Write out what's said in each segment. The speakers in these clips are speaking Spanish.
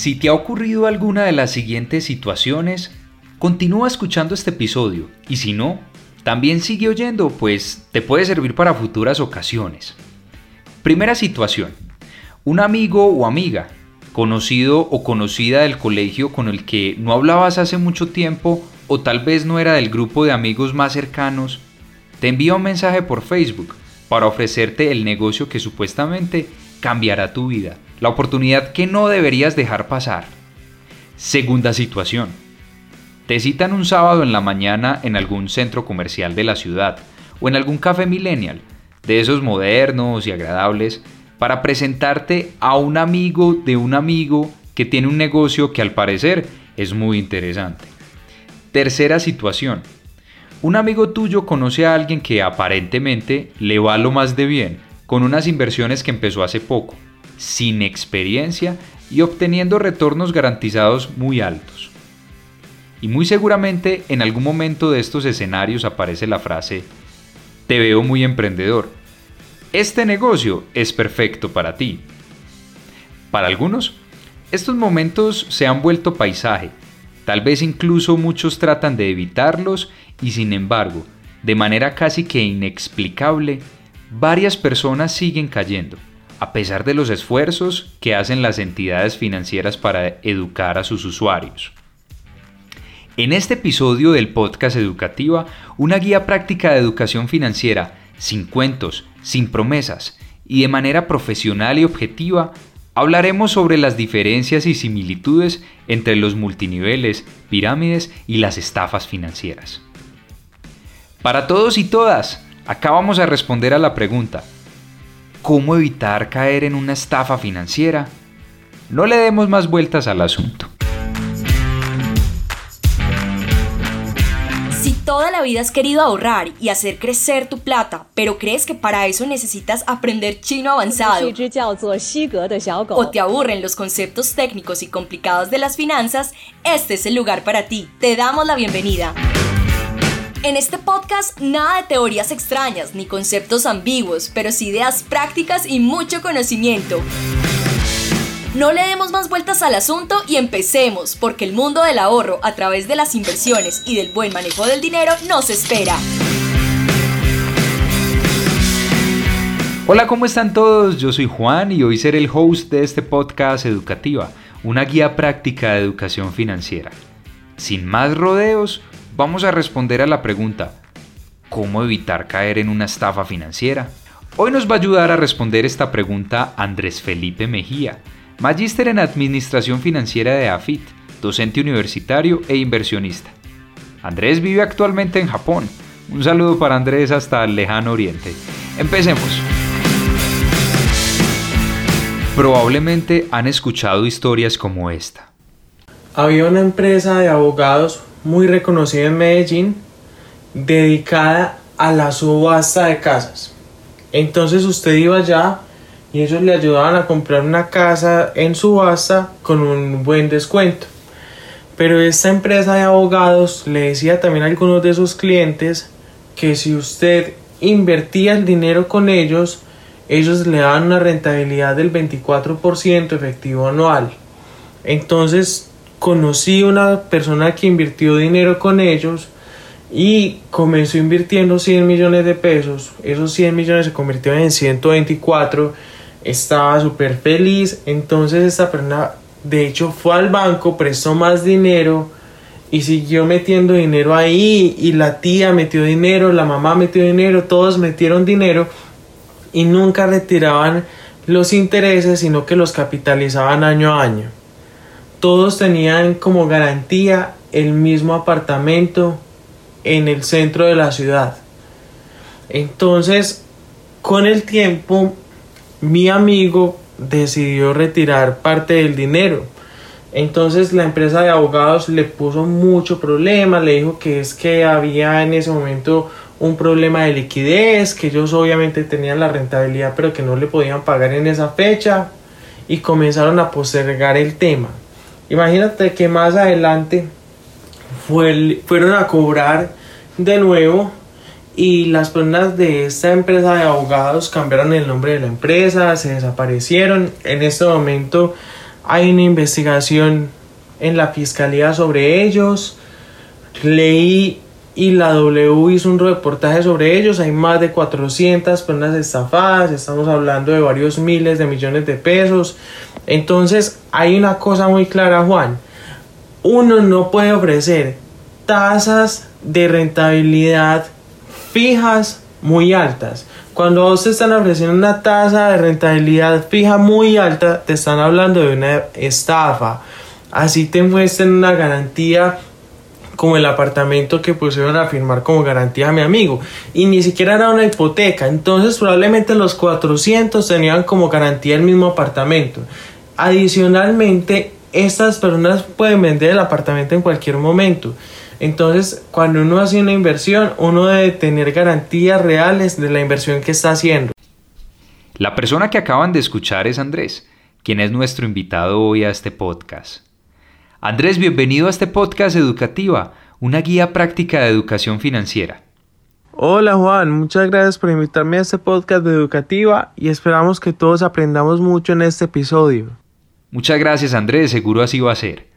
Si te ha ocurrido alguna de las siguientes situaciones, continúa escuchando este episodio y si no, también sigue oyendo, pues te puede servir para futuras ocasiones. Primera situación. Un amigo o amiga, conocido o conocida del colegio con el que no hablabas hace mucho tiempo o tal vez no era del grupo de amigos más cercanos, te envía un mensaje por Facebook para ofrecerte el negocio que supuestamente cambiará tu vida, la oportunidad que no deberías dejar pasar. Segunda situación. Te citan un sábado en la mañana en algún centro comercial de la ciudad o en algún café millennial, de esos modernos y agradables, para presentarte a un amigo de un amigo que tiene un negocio que al parecer es muy interesante. Tercera situación. Un amigo tuyo conoce a alguien que aparentemente le va lo más de bien, con unas inversiones que empezó hace poco, sin experiencia y obteniendo retornos garantizados muy altos. Y muy seguramente en algún momento de estos escenarios aparece la frase, te veo muy emprendedor. Este negocio es perfecto para ti. Para algunos, estos momentos se han vuelto paisaje. Tal vez incluso muchos tratan de evitarlos y sin embargo, de manera casi que inexplicable, varias personas siguen cayendo, a pesar de los esfuerzos que hacen las entidades financieras para educar a sus usuarios. En este episodio del podcast Educativa, una guía práctica de educación financiera, sin cuentos, sin promesas y de manera profesional y objetiva, hablaremos sobre las diferencias y similitudes entre los multiniveles, pirámides y las estafas financieras. Para todos y todas, acá vamos a responder a la pregunta, ¿cómo evitar caer en una estafa financiera? No le demos más vueltas al asunto. Si toda la vida has querido ahorrar y hacer crecer tu plata, pero crees que para eso necesitas aprender chino avanzado, o te aburren los conceptos técnicos y complicados de las finanzas, este es el lugar para ti. Te damos la bienvenida. En este podcast nada de teorías extrañas ni conceptos ambiguos, pero sí ideas prácticas y mucho conocimiento. No le demos más vueltas al asunto y empecemos, porque el mundo del ahorro a través de las inversiones y del buen manejo del dinero nos espera. Hola, ¿cómo están todos? Yo soy Juan y hoy seré el host de este podcast Educativa, una guía práctica de educación financiera. Sin más rodeos, vamos a responder a la pregunta, ¿cómo evitar caer en una estafa financiera? Hoy nos va a ayudar a responder esta pregunta Andrés Felipe Mejía, magíster en Administración Financiera de AFIT, docente universitario e inversionista. Andrés vive actualmente en Japón. Un saludo para Andrés hasta el lejano oriente. Empecemos. Probablemente han escuchado historias como esta. Había una empresa de abogados muy reconocida en Medellín dedicada a la subasta de casas. Entonces usted iba allá y ellos le ayudaban a comprar una casa en subasta con un buen descuento. Pero esta empresa de abogados le decía también a algunos de sus clientes que si usted invertía el dinero con ellos, ellos le daban una rentabilidad del 24% efectivo anual. Entonces conocí una persona que invirtió dinero con ellos y comenzó invirtiendo 100 millones de pesos. Esos 100 millones se convirtieron en 124. Estaba súper feliz. Entonces esta persona de hecho fue al banco, prestó más dinero y siguió metiendo dinero ahí y la tía metió dinero, la mamá metió dinero, todos metieron dinero y nunca retiraban los intereses, sino que los capitalizaban año a año todos tenían como garantía el mismo apartamento en el centro de la ciudad. Entonces, con el tiempo, mi amigo decidió retirar parte del dinero. Entonces la empresa de abogados le puso mucho problema, le dijo que es que había en ese momento un problema de liquidez, que ellos obviamente tenían la rentabilidad pero que no le podían pagar en esa fecha y comenzaron a postergar el tema. Imagínate que más adelante fueron a cobrar de nuevo y las personas de esta empresa de abogados cambiaron el nombre de la empresa, se desaparecieron. En este momento hay una investigación en la fiscalía sobre ellos. Leí y la W hizo un reportaje sobre ellos. Hay más de 400 personas estafadas. Estamos hablando de varios miles de millones de pesos. Entonces hay una cosa muy clara, Juan. Uno no puede ofrecer tasas de rentabilidad fijas muy altas. Cuando vos te están ofreciendo una tasa de rentabilidad fija muy alta, te están hablando de una estafa. Así te muestran una garantía como el apartamento que pusieron a firmar como garantía a mi amigo. Y ni siquiera era una hipoteca. Entonces probablemente los 400 tenían como garantía el mismo apartamento. Adicionalmente, estas personas pueden vender el apartamento en cualquier momento. Entonces, cuando uno hace una inversión, uno debe tener garantías reales de la inversión que está haciendo. La persona que acaban de escuchar es Andrés, quien es nuestro invitado hoy a este podcast. Andrés, bienvenido a este podcast Educativa, una guía práctica de educación financiera. Hola Juan, muchas gracias por invitarme a este podcast de Educativa y esperamos que todos aprendamos mucho en este episodio. Muchas gracias Andrés, seguro así va a ser.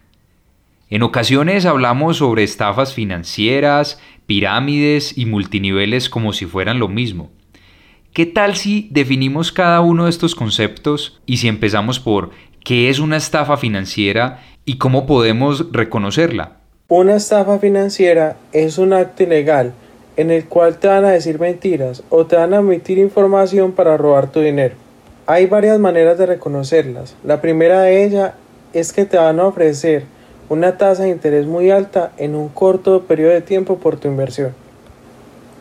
En ocasiones hablamos sobre estafas financieras, pirámides y multiniveles como si fueran lo mismo. ¿Qué tal si definimos cada uno de estos conceptos y si empezamos por qué es una estafa financiera y cómo podemos reconocerla. Una estafa financiera es un acto ilegal en el cual te van a decir mentiras o te van a omitir información para robar tu dinero. Hay varias maneras de reconocerlas. La primera de ellas es que te van a ofrecer una tasa de interés muy alta en un corto periodo de tiempo por tu inversión.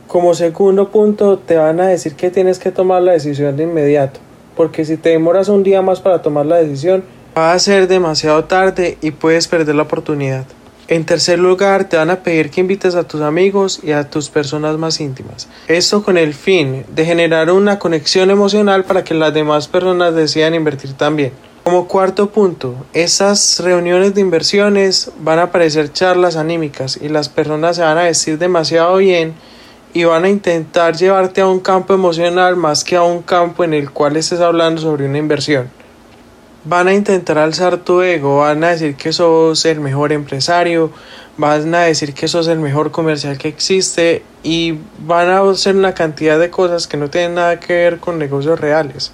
Como segundo punto, te van a decir que tienes que tomar la decisión de inmediato, porque si te demoras un día más para tomar la decisión, Va a ser demasiado tarde y puedes perder la oportunidad. En tercer lugar, te van a pedir que invites a tus amigos y a tus personas más íntimas. Esto con el fin de generar una conexión emocional para que las demás personas decidan invertir también. Como cuarto punto, esas reuniones de inversiones van a parecer charlas anímicas y las personas se van a vestir demasiado bien y van a intentar llevarte a un campo emocional más que a un campo en el cual estés hablando sobre una inversión van a intentar alzar tu ego, van a decir que sos el mejor empresario, van a decir que sos el mejor comercial que existe y van a hacer una cantidad de cosas que no tienen nada que ver con negocios reales.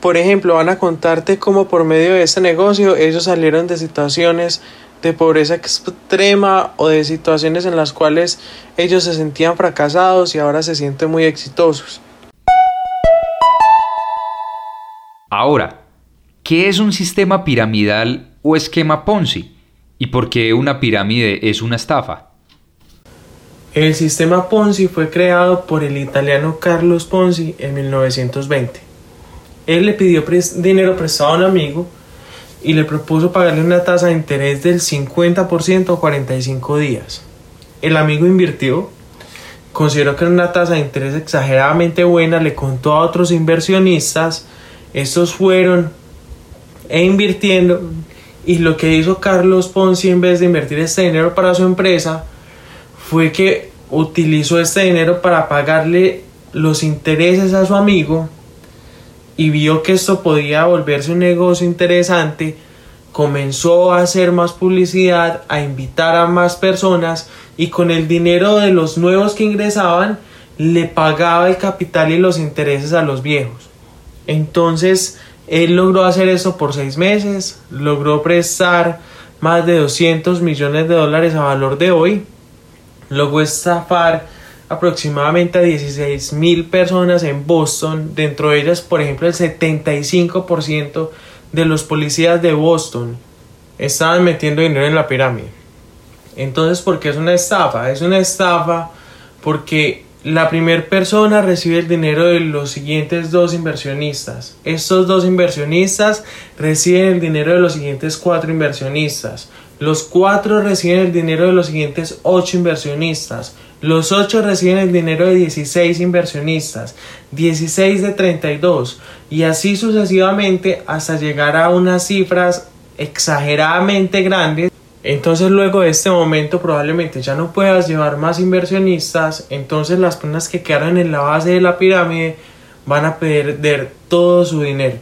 Por ejemplo, van a contarte cómo por medio de este negocio ellos salieron de situaciones de pobreza extrema o de situaciones en las cuales ellos se sentían fracasados y ahora se sienten muy exitosos. Ahora, ¿Qué es un sistema piramidal o esquema Ponzi? ¿Y por qué una pirámide es una estafa? El sistema Ponzi fue creado por el italiano Carlos Ponzi en 1920. Él le pidió dinero prestado a un amigo y le propuso pagarle una tasa de interés del 50% a 45 días. El amigo invirtió, consideró que era una tasa de interés exageradamente buena, le contó a otros inversionistas, estos fueron e invirtiendo. Y lo que hizo Carlos Ponzi en vez de invertir este dinero para su empresa fue que utilizó este dinero para pagarle los intereses a su amigo y vio que esto podía volverse un negocio interesante, comenzó a hacer más publicidad, a invitar a más personas y con el dinero de los nuevos que ingresaban le pagaba el capital y los intereses a los viejos. Entonces, él logró hacer eso por seis meses, logró prestar más de 200 millones de dólares a valor de hoy, logró estafar aproximadamente a 16 mil personas en Boston, dentro de ellas, por ejemplo, el 75% de los policías de Boston estaban metiendo dinero en la pirámide. Entonces, ¿por qué es una estafa? Es una estafa porque la primera persona recibe el dinero de los siguientes dos inversionistas. Estos dos inversionistas reciben el dinero de los siguientes cuatro inversionistas. Los cuatro reciben el dinero de los siguientes ocho inversionistas. Los ocho reciben el dinero de 16 inversionistas. 16 de 32. Y así sucesivamente hasta llegar a unas cifras exageradamente grandes entonces luego de este momento probablemente ya no puedas llevar más inversionistas, entonces las personas que quedaron en la base de la pirámide van a perder todo su dinero.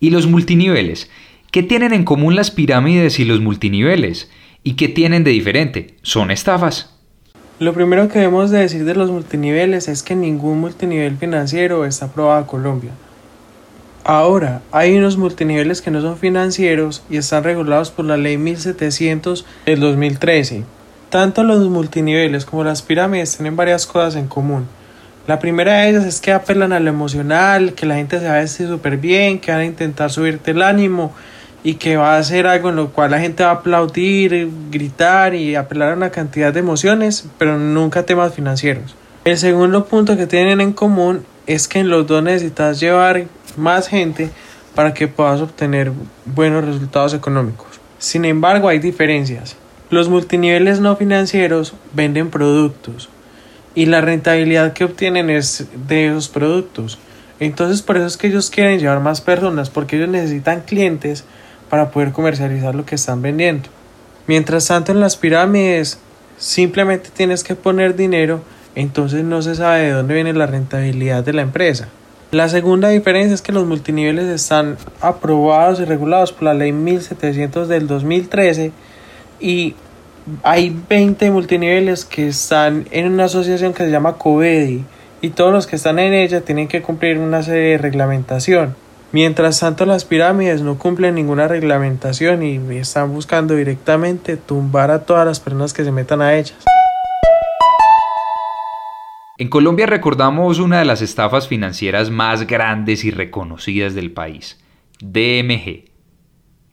¿Y los multiniveles? ¿Qué tienen en común las pirámides y los multiniveles? ¿Y qué tienen de diferente? ¿Son estafas? Lo primero que debemos de decir de los multiniveles es que ningún multinivel financiero está aprobado a Colombia. Ahora, hay unos multiniveles que no son financieros y están regulados por la Ley 1700 del 2013. Tanto los multiniveles como las pirámides tienen varias cosas en común. La primera de ellas es que apelan a lo emocional, que la gente se va a vestir súper bien, que van a intentar subirte el ánimo y que va a hacer algo en lo cual la gente va a aplaudir, gritar y apelar a una cantidad de emociones, pero nunca temas financieros. El segundo punto que tienen en común es que en los dos necesitas llevar más gente para que puedas obtener buenos resultados económicos. Sin embargo, hay diferencias. Los multiniveles no financieros venden productos y la rentabilidad que obtienen es de esos productos. Entonces por eso es que ellos quieren llevar más personas porque ellos necesitan clientes para poder comercializar lo que están vendiendo. Mientras tanto en las pirámides simplemente tienes que poner dinero, entonces no se sabe de dónde viene la rentabilidad de la empresa. La segunda diferencia es que los multiniveles están aprobados y regulados por la ley 1700 del 2013 y hay 20 multiniveles que están en una asociación que se llama COVEDI y todos los que están en ella tienen que cumplir una serie de reglamentación. Mientras tanto, las pirámides no cumplen ninguna reglamentación y están buscando directamente tumbar a todas las personas que se metan a ellas. En Colombia recordamos una de las estafas financieras más grandes y reconocidas del país, DMG.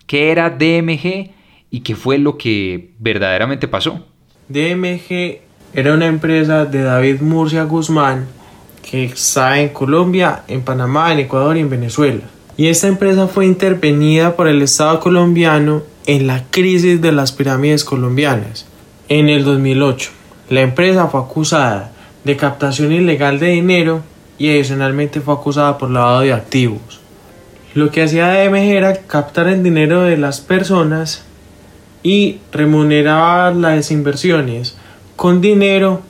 ¿Qué era DMG y qué fue lo que verdaderamente pasó? DMG era una empresa de David Murcia Guzmán que está en Colombia, en Panamá, en Ecuador y en Venezuela. Y esta empresa fue intervenida por el Estado colombiano en la crisis de las pirámides colombianas en el 2008. La empresa fue acusada de captación ilegal de dinero y adicionalmente fue acusada por lavado de activos. Lo que hacía DMG era captar el dinero de las personas y remuneraba las inversiones con dinero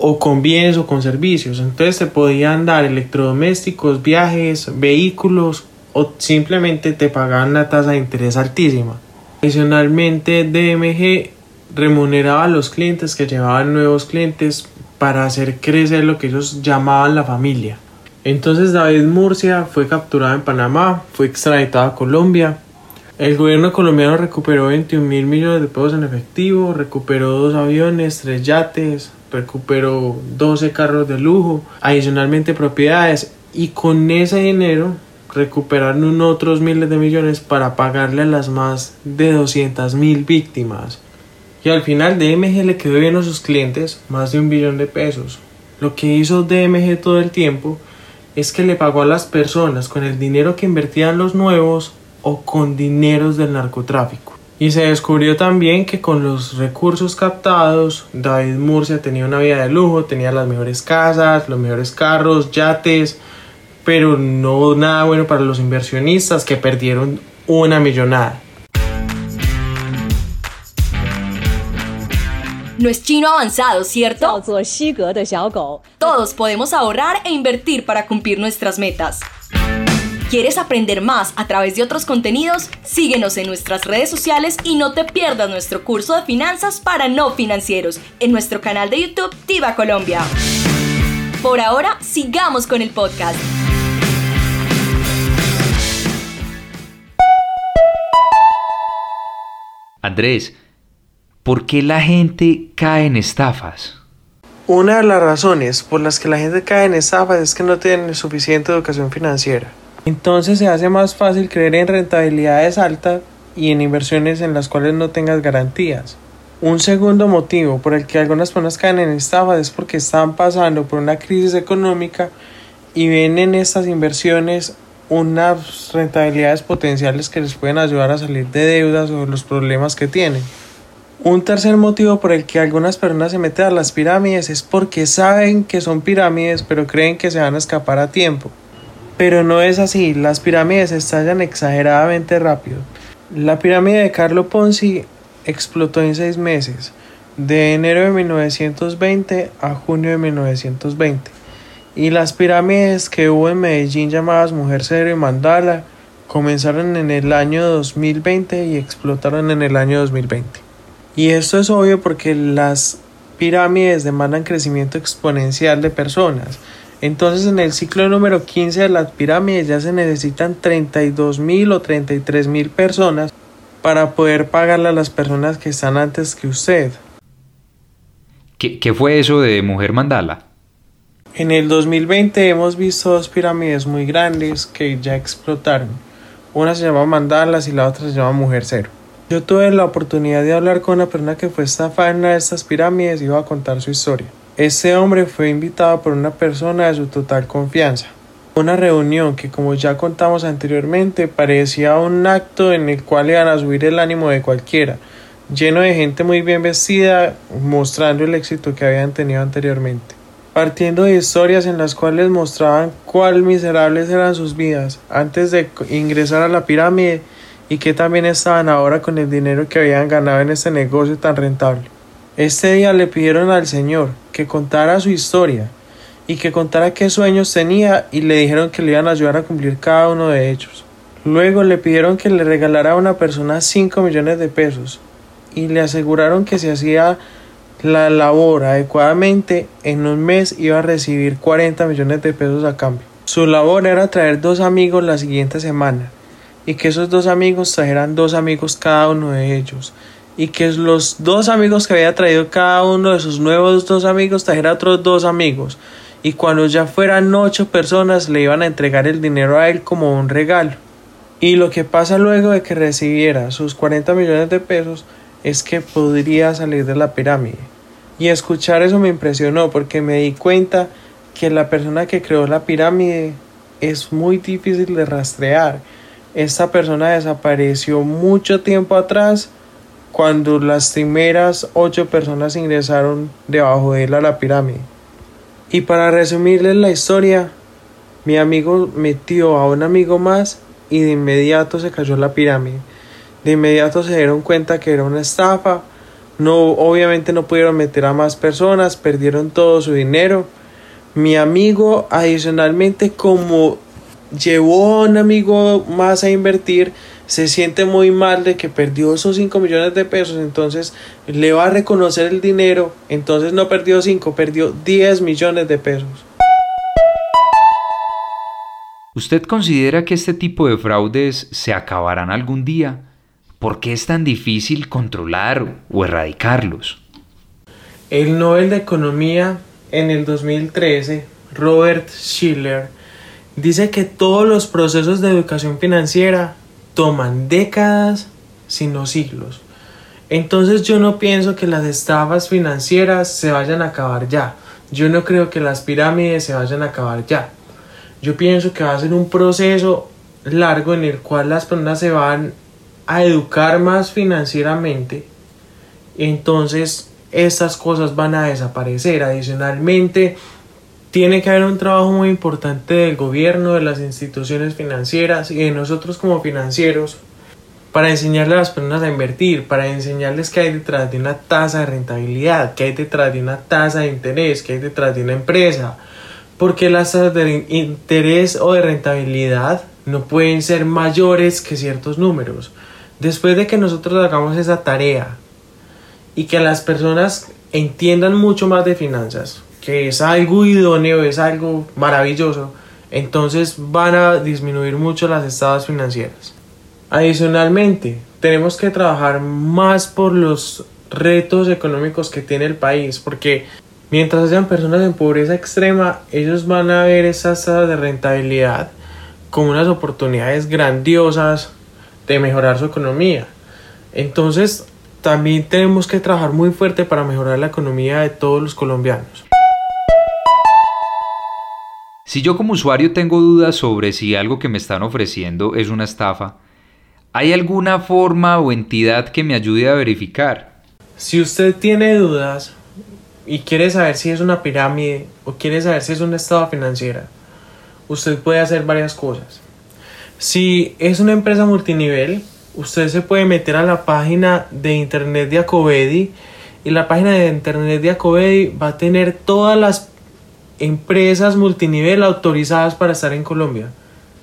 o con bienes o con servicios. Entonces te podían dar electrodomésticos, viajes, vehículos o simplemente te pagaban una tasa de interés altísima. Adicionalmente DMG remuneraba a los clientes que llevaban nuevos clientes para hacer crecer lo que ellos llamaban la familia. Entonces David Murcia fue capturado en Panamá, fue extraditado a Colombia. El gobierno colombiano recuperó 21 mil millones de pesos en efectivo, recuperó dos aviones, tres yates, recuperó 12 carros de lujo, adicionalmente propiedades y con ese dinero recuperaron otros miles de millones para pagarle a las más de 200 mil víctimas. Y al final DMG le quedó bien a sus clientes más de un billón de pesos. Lo que hizo DMG todo el tiempo es que le pagó a las personas con el dinero que invertían los nuevos o con dineros del narcotráfico. Y se descubrió también que con los recursos captados, David Murcia tenía una vida de lujo, tenía las mejores casas, los mejores carros, yates, pero no nada bueno para los inversionistas que perdieron una millonada. No es chino avanzado, ¿cierto? Todos podemos ahorrar e invertir para cumplir nuestras metas. ¿Quieres aprender más a través de otros contenidos? Síguenos en nuestras redes sociales y no te pierdas nuestro curso de finanzas para no financieros en nuestro canal de YouTube Tiva Colombia. Por ahora, sigamos con el podcast. Andrés, ¿por qué la gente cae en estafas? Una de las razones por las que la gente cae en estafas es que no tienen suficiente educación financiera. Entonces se hace más fácil creer en rentabilidades altas y en inversiones en las cuales no tengas garantías. Un segundo motivo por el que algunas personas caen en estafas es porque están pasando por una crisis económica y ven en estas inversiones unas rentabilidades potenciales que les pueden ayudar a salir de deudas o los problemas que tienen. Un tercer motivo por el que algunas personas se meten a las pirámides es porque saben que son pirámides pero creen que se van a escapar a tiempo. Pero no es así, las pirámides estallan exageradamente rápido. La pirámide de Carlo Ponzi explotó en seis meses, de enero de 1920 a junio de 1920. Y las pirámides que hubo en Medellín llamadas Mujer Cero y Mandala Comenzaron en el año 2020 y explotaron en el año 2020. Y esto es obvio porque las pirámides demandan crecimiento exponencial de personas. Entonces en el ciclo número 15 de las pirámides ya se necesitan 32 mil o 33 mil personas para poder pagarle a las personas que están antes que usted. ¿Qué, qué fue eso de Mujer Mandala? En el 2020 hemos visto dos pirámides muy grandes que ya explotaron. Una se llama Mandalas y la otra se llama Mujer Cero. Yo tuve la oportunidad de hablar con una persona que fue estafada en una de estas pirámides y iba a contar su historia. Este hombre fue invitado por una persona de su total confianza. Una reunión que como ya contamos anteriormente parecía un acto en el cual iban a subir el ánimo de cualquiera, lleno de gente muy bien vestida mostrando el éxito que habían tenido anteriormente partiendo de historias en las cuales mostraban cuál miserables eran sus vidas antes de ingresar a la pirámide y que también estaban ahora con el dinero que habían ganado en este negocio tan rentable. Este día le pidieron al Señor que contara su historia y que contara qué sueños tenía y le dijeron que le iban a ayudar a cumplir cada uno de ellos. Luego le pidieron que le regalara a una persona 5 millones de pesos y le aseguraron que se hacía la labor adecuadamente, en un mes iba a recibir 40 millones de pesos a cambio. Su labor era traer dos amigos la siguiente semana y que esos dos amigos trajeran dos amigos cada uno de ellos y que los dos amigos que había traído cada uno de sus nuevos dos amigos trajera otros dos amigos y cuando ya fueran ocho personas le iban a entregar el dinero a él como un regalo. Y lo que pasa luego de que recibiera sus 40 millones de pesos es que podría salir de la pirámide. Y escuchar eso me impresionó porque me di cuenta que la persona que creó la pirámide es muy difícil de rastrear. Esta persona desapareció mucho tiempo atrás cuando las primeras ocho personas ingresaron debajo de él a la pirámide. Y para resumirles la historia, mi amigo metió a un amigo más y de inmediato se cayó la pirámide. De inmediato se dieron cuenta que era una estafa. No, obviamente no pudieron meter a más personas, perdieron todo su dinero. Mi amigo, adicionalmente, como llevó a un amigo más a invertir, se siente muy mal de que perdió esos 5 millones de pesos, entonces le va a reconocer el dinero, entonces no perdió 5, perdió 10 millones de pesos. ¿Usted considera que este tipo de fraudes se acabarán algún día? ¿Por qué es tan difícil controlar o erradicarlos? El Nobel de Economía en el 2013, Robert Schiller, dice que todos los procesos de educación financiera toman décadas, sino siglos. Entonces yo no pienso que las estafas financieras se vayan a acabar ya. Yo no creo que las pirámides se vayan a acabar ya. Yo pienso que va a ser un proceso largo en el cual las personas se van a educar más financieramente, entonces estas cosas van a desaparecer. Adicionalmente, tiene que haber un trabajo muy importante del gobierno, de las instituciones financieras y de nosotros como financieros para enseñarle a las personas a invertir, para enseñarles qué hay detrás de una tasa de rentabilidad, qué hay detrás de una tasa de interés, qué hay detrás de una empresa. Porque las tasas de interés o de rentabilidad no pueden ser mayores que ciertos números. Después de que nosotros hagamos esa tarea y que las personas entiendan mucho más de finanzas, que es algo idóneo, es algo maravilloso, entonces van a disminuir mucho las estados financieras. Adicionalmente, tenemos que trabajar más por los retos económicos que tiene el país, porque mientras hayan personas en pobreza extrema, ellos van a ver esas tasas de rentabilidad como unas oportunidades grandiosas de mejorar su economía. Entonces, también tenemos que trabajar muy fuerte para mejorar la economía de todos los colombianos. Si yo como usuario tengo dudas sobre si algo que me están ofreciendo es una estafa, ¿hay alguna forma o entidad que me ayude a verificar? Si usted tiene dudas y quiere saber si es una pirámide o quiere saber si es una estafa financiera, usted puede hacer varias cosas. Si es una empresa multinivel, usted se puede meter a la página de internet de Acovedi y la página de internet de Acovedi va a tener todas las empresas multinivel autorizadas para estar en Colombia.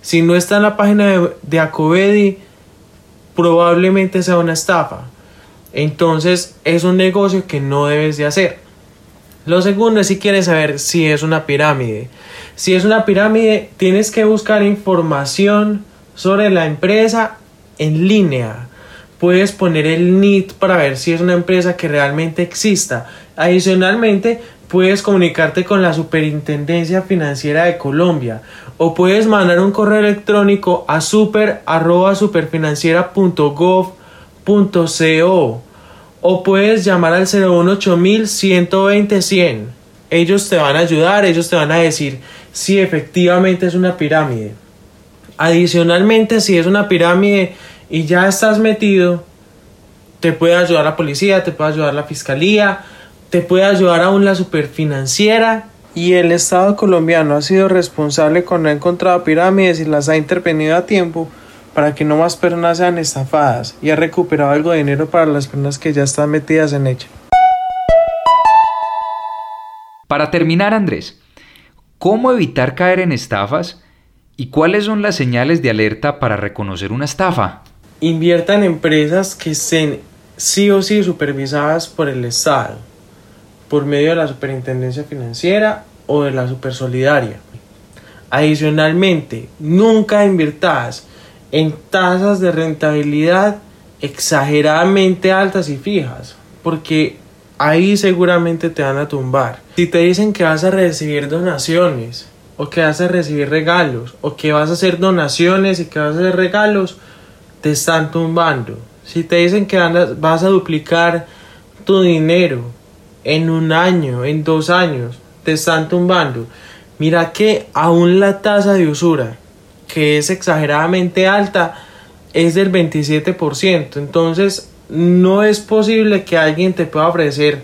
Si no está en la página de, de Acovedi, probablemente sea una estafa. Entonces es un negocio que no debes de hacer. Lo segundo es si quieres saber si es una pirámide. Si es una pirámide, tienes que buscar información sobre la empresa en línea. Puedes poner el NIT para ver si es una empresa que realmente exista. Adicionalmente, puedes comunicarte con la Superintendencia Financiera de Colombia o puedes mandar un correo electrónico a super@superfinanciera.gov.co o puedes llamar al 018000 120 100. Ellos te van a ayudar, ellos te van a decir si efectivamente es una pirámide. Adicionalmente, si es una pirámide y ya estás metido, te puede ayudar la policía, te puede ayudar la fiscalía, te puede ayudar aún la superfinanciera. Y el Estado colombiano ha sido responsable cuando ha encontrado pirámides y las ha intervenido a tiempo para que no más personas sean estafadas y ha recuperado algo de dinero para las personas que ya están metidas en ella. Para terminar, Andrés, ¿cómo evitar caer en estafas y cuáles son las señales de alerta para reconocer una estafa? Invierta en empresas que estén sí o sí supervisadas por el Estado, por medio de la Superintendencia Financiera o de la Supersolidaria. Adicionalmente, nunca inviertas en tasas de rentabilidad exageradamente altas y fijas, porque ahí seguramente te van a tumbar. Si te dicen que vas a recibir donaciones, o que vas a recibir regalos, o que vas a hacer donaciones y que vas a hacer regalos, te están tumbando. Si te dicen que vas a duplicar tu dinero en un año, en dos años, te están tumbando. Mira que aún la tasa de usura, que es exageradamente alta, es del 27%. Entonces, no es posible que alguien te pueda ofrecer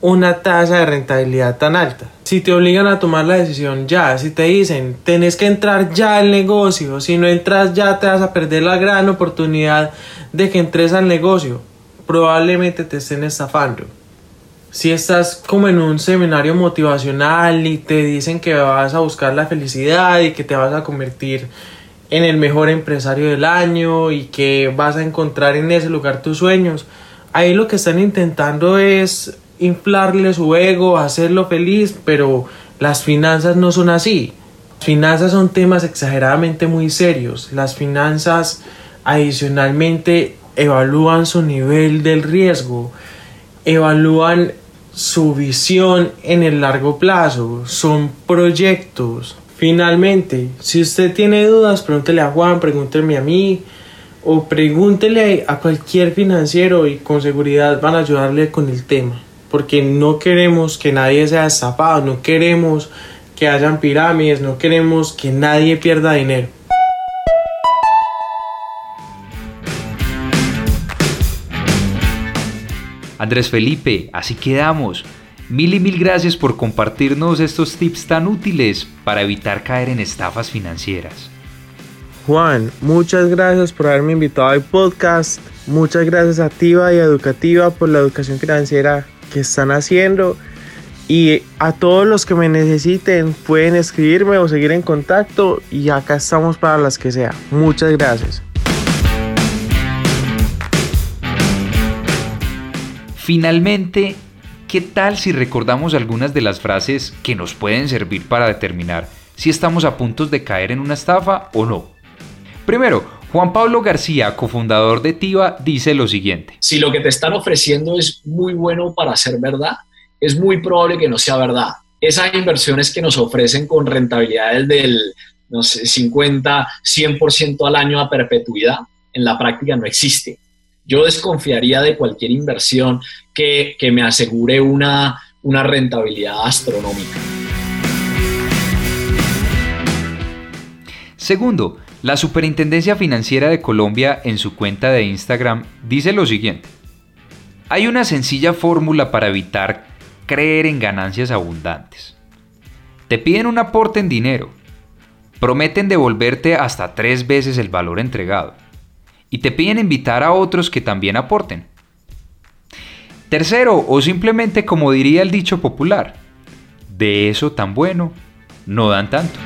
una tasa de rentabilidad tan alta. Si te obligan a tomar la decisión ya, si te dicen tenés que entrar ya al negocio, si no entras ya te vas a perder la gran oportunidad de que entres al negocio, probablemente te estén estafando. Si estás como en un seminario motivacional y te dicen que vas a buscar la felicidad y que te vas a convertir en el mejor empresario del año y que vas a encontrar en ese lugar tus sueños, ahí lo que están intentando es inflarle su ego, hacerlo feliz, pero las finanzas no son así. Finanzas son temas exageradamente muy serios. Las finanzas adicionalmente evalúan su nivel del riesgo, evalúan su visión en el largo plazo, son proyectos. Finalmente, si usted tiene dudas, pregúntele a Juan, pregúntele a mí o pregúntele a cualquier financiero y con seguridad van a ayudarle con el tema porque no queremos que nadie sea estafado, no queremos que hayan pirámides, no queremos que nadie pierda dinero. Andrés Felipe, así quedamos. Mil y mil gracias por compartirnos estos tips tan útiles para evitar caer en estafas financieras. Juan, muchas gracias por haberme invitado al podcast. Muchas gracias a Tiva y Educativa por la educación financiera que están haciendo. Y a todos los que me necesiten pueden escribirme o seguir en contacto y acá estamos para las que sea. Muchas gracias. Finalmente, ¿qué tal si recordamos algunas de las frases que nos pueden servir para determinar si estamos a puntos de caer en una estafa o no? Primero, Juan Pablo García, cofundador de TIVA, dice lo siguiente. Si lo que te están ofreciendo es muy bueno para ser verdad, es muy probable que no sea verdad. Esas inversiones que nos ofrecen con rentabilidades del no sé, 50, 100% al año a perpetuidad, en la práctica no existe. Yo desconfiaría de cualquier inversión que, me asegure una, una rentabilidad astronómica. Segundo, la Superintendencia Financiera de Colombia en su cuenta de Instagram dice lo siguiente. Hay una sencilla fórmula para evitar creer en ganancias abundantes. Te piden un aporte en dinero, prometen devolverte hasta tres veces el valor entregado y te piden invitar a otros que también aporten. Tercero, o simplemente como diría el dicho popular, de eso tan bueno, no dan tanto.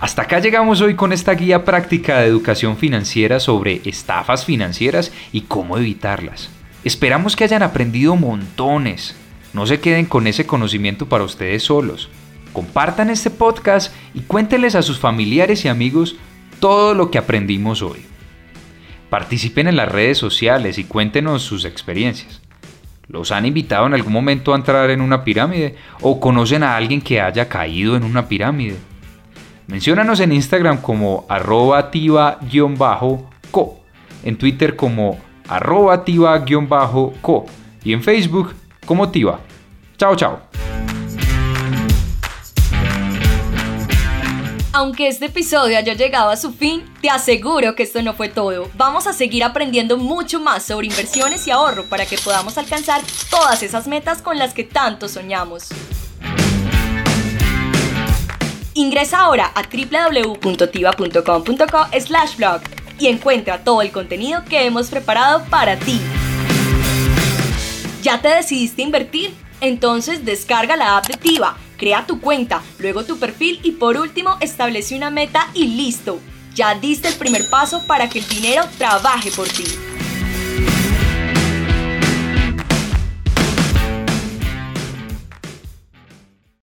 Hasta acá llegamos hoy con esta guía práctica de educación financiera sobre estafas financieras y cómo evitarlas. Esperamos que hayan aprendido montones. No se queden con ese conocimiento para ustedes solos. Compartan este podcast y cuéntenles a sus familiares y amigos todo lo que aprendimos hoy. Participen en las redes sociales y cuéntenos sus experiencias. ¿Los han invitado en algún momento a entrar en una pirámide o conocen a alguien que haya caído en una pirámide? Menciónanos en Instagram como arroba co en Twitter como arroba co y en Facebook como tiva. Chao, chao. Aunque este episodio haya llegado a su fin, te aseguro que esto no fue todo. Vamos a seguir aprendiendo mucho más sobre inversiones y ahorro para que podamos alcanzar todas esas metas con las que tanto soñamos. Ingresa ahora a www.tiva.com.co slash blog y encuentra todo el contenido que hemos preparado para ti. ¿Ya te decidiste invertir? Entonces descarga la app de Tiva, crea tu cuenta, luego tu perfil y por último establece una meta y listo. Ya diste el primer paso para que el dinero trabaje por ti.